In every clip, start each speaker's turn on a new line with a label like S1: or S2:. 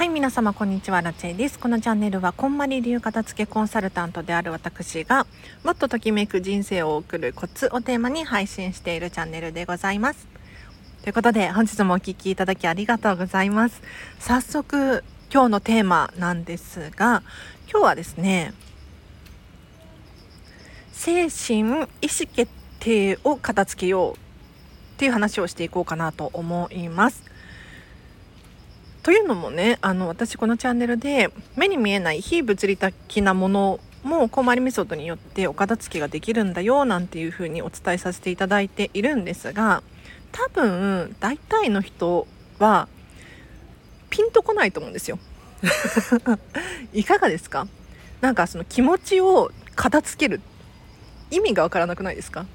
S1: はい皆様こんにちはラチェです。このチャンネルはこんまり流片付けコンサルタントである私がもっとときめく人生を送るコツをテーマに配信しているチャンネルでございます。ということで本日もお聴きいただきありがとうございます。早速今日のテーマなんですが今日はですね精神意思決定を片付けようっていう話をしていこうかなと思います。というのもねあの私このチャンネルで目に見えない非物理的なものもコウマリメソッドによってお片付けができるんだよなんていうふうにお伝えさせていただいているんですが多分大体の人はピンとこないと思うんですよ。いかがですか？なんかその気持ちを片付ける意味がわからなくないですか？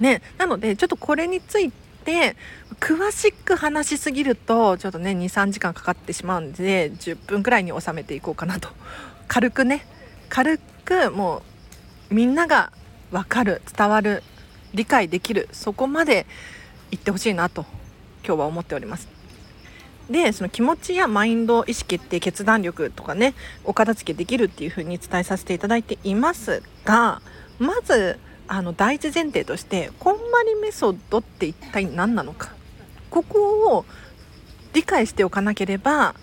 S1: ねなのでちょっとこれについてで詳しく話しすぎるとちょっとね23時間かかってしまうんで10分くらいに収めていこうかなと 軽くね軽くもうみんなが分かる伝わる理解できるそこまで言ってほしいなと今日は思っております。でその気持ちやマインド意思決定決断力とかねお片付けできるっていう風に伝えさせていただいていますがまずあの第一前提としてこんまりメソッドって一体何なのか？ここを理解しておかなければ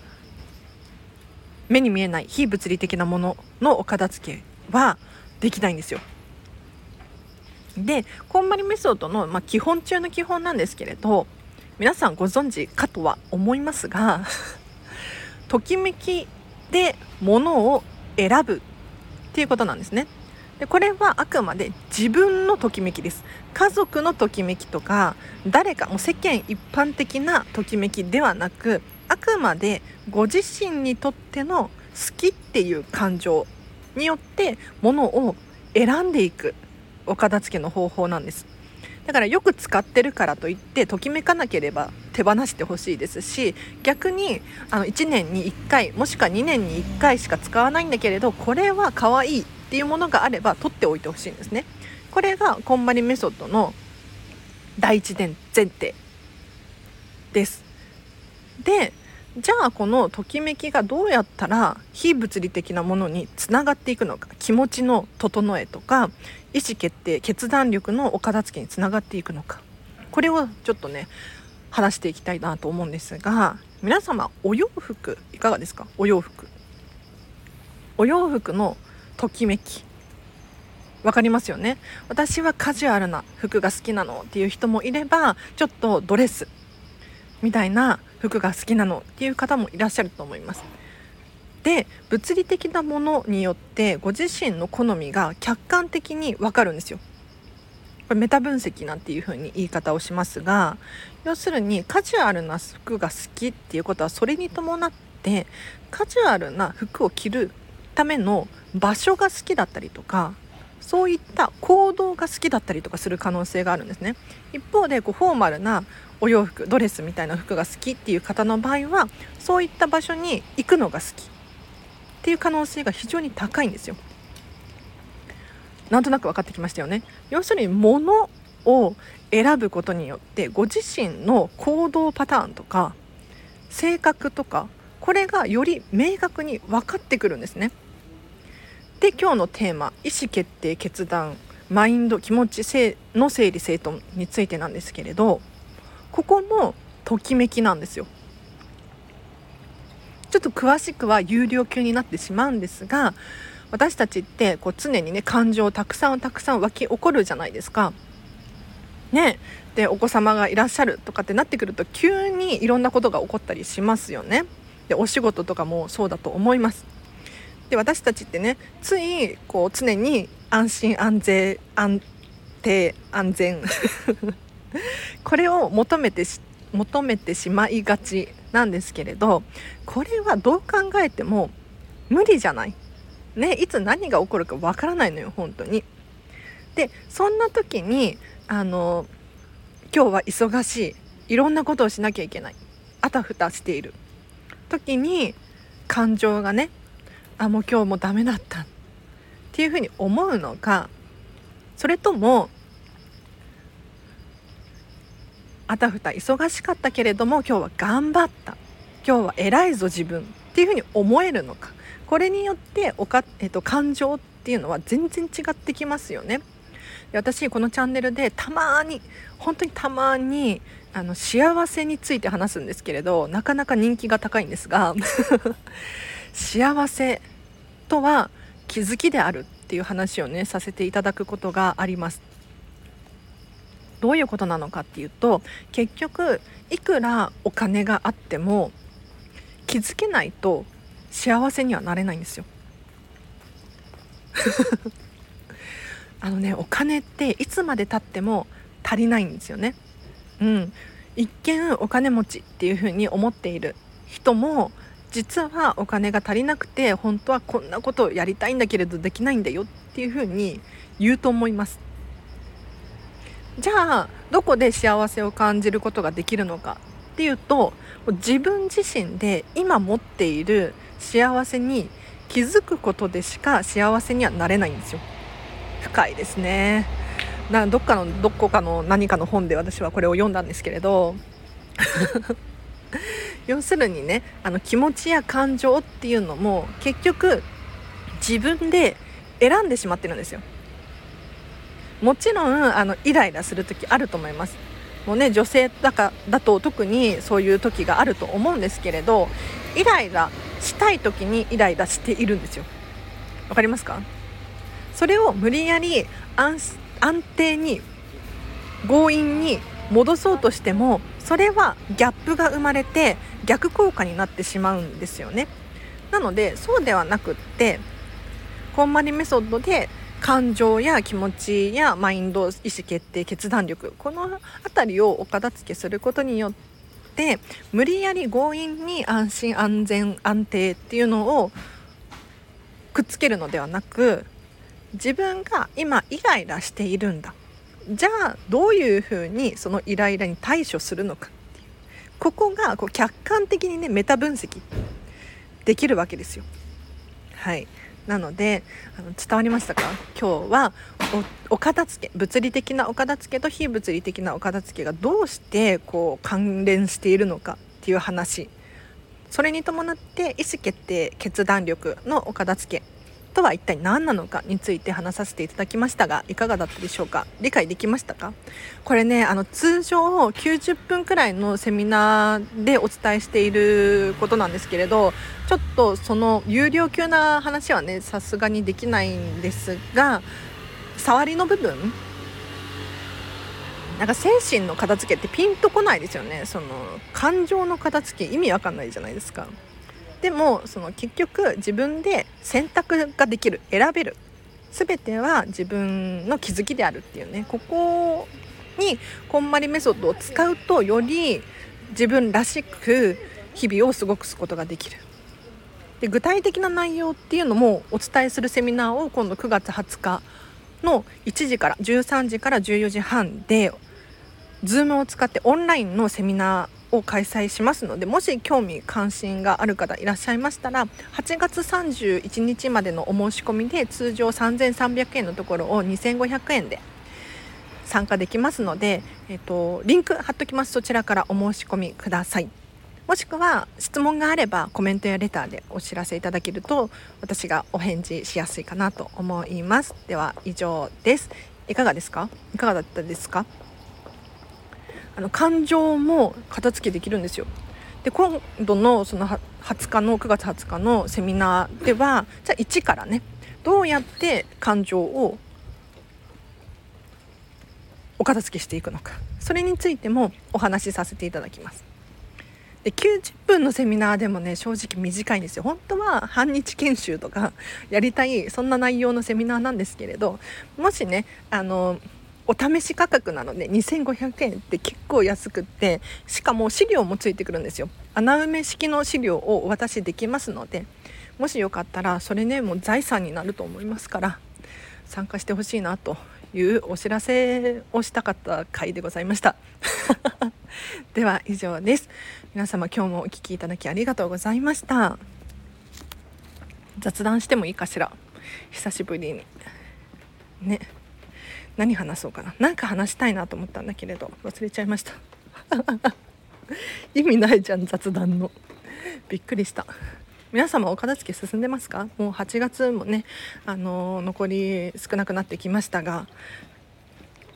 S1: 目に見えない非物理的なもののお片付けはできないんですよ。でこんまりメソッドの、まあ、基本中の基本なんですけれど皆さんご存知かとは思いますがときめきで物を選ぶっていうことなんですね。でこれはあくまで自分のときめきです。家族のときめきとか誰かもう世間一般的なときめきではなくあくまでご自身にとっての好きっていう感情によってものを選んでいくお片付けの方法なんです。だからよく使ってるからといってときめかなければ手放してほしいですし逆にあの1年に1回もしくは2年に1回しか使わないんだけれどこれは可愛いっていうものがあれば取っておいてほしいんですね。これがこんまりメソッドの第一点前提です。でじゃあこのときめきがどうやったら非物理的なものにつながっていくのか気持ちの整えとか意思決定決断力のお片付けにつながっていくのか。これをちょっとね話していきたいなと思うんですが皆様お洋服いかがですか？お洋服。お洋服のときめき。分かりますよね？私はカジュアルな服が好きなのっていう人もいればちょっとドレスみたいな服が好きなのっていう方もいらっしゃると思います。で物理的なものによってご自身の好みが客観的に分かるんですよ。これメタ分析なんていう風に言い方をしますが要するにカジュアルな服が好きっていうことはそれに伴ってカジュアルな服を着るための場所が好きだったりとかそういった行動が好きだったりとかする可能性があるんですね。一方でこうフォーマルなお洋服ドレスみたいな服が好きっていう方の場合はそういった場所に行くのが好きっていう可能性が非常に高いんですよ。なんとなく分かってきましたよね。要するに物を選ぶことによってご自身の行動パターンとか性格とかこれがより明確に分かってくるんですね。で今日のテーマ意思決定決断マインド気持ちの整理整頓についてなんですけれどここもときめきなんですよちょっと詳しくは有料級になってしまうんですが私たちってこう常にね感情をたくさんたくさん湧き起こるじゃないですか。ね、でお子様がいらっしゃるとかってなってくると急にいろんなことが起こったりしますよね。でお仕事とかもそうだと思います。で私たちってねついこう常に安心安全安定安全 これを求めて求めてしまいがちなんですけれどこれはどう考えても無理じゃない。ね、いつ何が起こるかわからないのよ本当に。でそんな時にあの今日は忙しいいろんなことをしなきゃいけないあたふたしている時に感情がねあもう今日もダメだったっていうふうに思うのかそれともあたふた忙しかったけれども今日は頑張った今日は偉いぞ自分っていうふうに思えるのかこれによっておか、えっと、感情っていうのは全然違ってきますよね。私このチャンネルでたまに本当にたまにあの幸せについて話すんですけれどなかなか人気が高いんですが幸せとは気づきであるっていう話をねさせていただくことがあります。どういうことなのかっていうと結局いくらお金があっても気づけないと幸せにはなれないんですよ。あのねお金っていつまでたっても足りないんですよね。うん、一見お金持ちっていう風に思っている人も実はお金が足りなくて本当はこんなことをやりたいんだけれどできないんだよっていう風に言うと思います。じゃあどこで幸せを感じることができるのかっていうと自分自身で今持っている幸せに気づくことでしか幸せにはなれないんですよ。深いですね。などっかのどこかの何かの本で私はこれを読んだんですけれど。要するにねあの気持ちや感情っていうのも結局自分で選んでしまってるんですよ。もちろんあのイライラする時あると思います。もうね女性だかだと特にそういう時があると思うんですけれどイライラしたい時にイライラしているんですよ。わかりますか？それを無理やり安定に強引に戻そうとしてもそれはギャップが生まれて逆効果になってしまうんですよね。なのでそうではなくってこんまりメソッドで感情や気持ちやマインド意思決定決断力この辺りをお片付けすることによって無理やり強引に安心安全安定っていうのをくっつけるのではなく自分が今イライラしているんだ。じゃあどういうふうにそのイライラに対処するのか。ここがこう客観的にねメタ分析できるわけですよ。はい。なのであの伝わりましたか？今日はお片付け物理的なお片付けと非物理的なお片付けがどうしてこう関連しているのか？っていう話。それに伴って意思決定決断力のお片付けとは一体何なのかについて話させていただきましたがいかがだったでしょうか？理解できましたか？これねあの通常90分くらいのセミナーでお伝えしていることなんですけれどちょっとその有料級な話はねさすがにできないんですが触りの部分？なんか精神の片付けってピンとこないですよね。その感情の片付け意味わかんないじゃないですか。でもその結局自分で選択ができる選べる。全ては自分の気づきであるっていうね。ここにこんまりメソッドを使うとより自分らしく日々を過ごすことができる。で具体的な内容っていうのもお伝えするセミナーを今度9月20日の1時から13時から14時半で Zoom を使ってオンラインのセミナーを開催しますのでもし興味関心がある方いらっしゃいましたら8月31日までのお申し込みで通常3300円のところを2500円で参加できますので、えっと、リンク貼っときます。そちらからお申し込みください。もしくは質問があればコメントやレターでお知らせいただけると私がお返事しやすいかなと思います。では以上です。いかがですか？いかがだったですか？あの感情も片付けできるんですよ。で今度のその20日の9月20日のセミナーではじゃあ1からねどうやって感情をお片付けしていくのかそれについてもお話しさせていただきます。で90分のセミナーでもね正直短いんですよ本当は半日研修とかやりたいそんな内容のセミナーなんですけれどもしねあのお試し価格なので2500円って結構安くってしかも資料もついてくるんですよ。穴埋め式の資料をお渡しできますのでもしよかったらそれねもう財産になると思いますから参加してほしいなというお知らせをしたかった回でございました。では以上です。皆様今日もお聴きいただきありがとうございました。雑談してもいいかしら。久しぶりに。ね。何話そうかな？何か話したいなと思ったんだけれど。忘れちゃいました。意味ないじゃん雑談の。びっくりした。皆様お片付け進んでますか？もう8月もねあの残り少なくなってきましたが。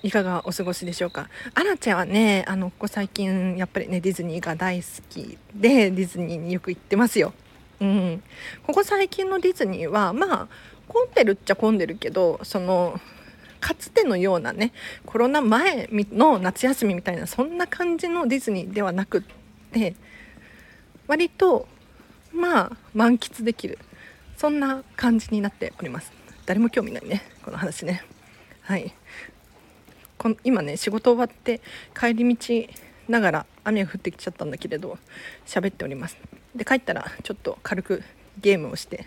S1: いかがお過ごしでしょうか？アラちゃんはねあのここ最近やっぱりねディズニーが大好きでディズニーによく行ってますよ。うん、ここ最近のディズニーはまあ混んでるっちゃ混んでるけどそのかつてのようなねコロナ前の夏休みみたいなそんな感じのディズニーではなくって割とまあ満喫できるそんな感じになっております。誰も興味ないねこの話ね。はい。この今ね仕事終わって帰り道ながら雨が降ってきちゃったんだけれど喋っております。で帰ったらちょっと軽くゲームをして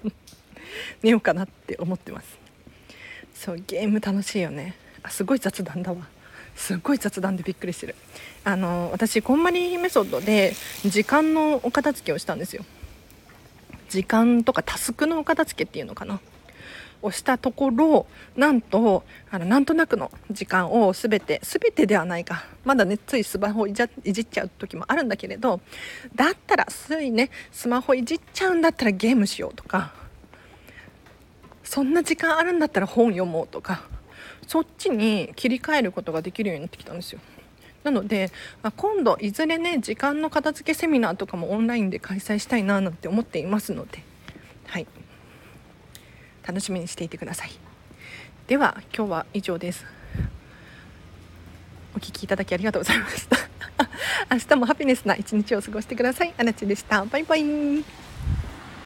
S1: 寝ようかなって思ってます。そうゲーム楽しいよね。あすごい雑談だわ。すっごい雑談でびっくりしてる。あの私こんまりメソッドで時間のお片付けをしたんですよ。時間とかタスクのお片付けっていうのかな。をしたところなんとあのなんとなくの時間を全て全てではないか。まだねついスマホいじっちゃう時もあるんだけれどだったらついねスマホいじっちゃうんだったらゲームしようとかそんな時間あるんだったら本読もうとかそっちに切り替えることができるようになってきたんですよ。なので今度いずれね時間の片付けセミナーとかもオンラインで開催したいななんて思っていますのではい。楽しみにしていてください。では今日は以上です。お聞きいただきありがとうございました。明日もハピネスな一日を過ごしてください。あなちでした。バイバイ。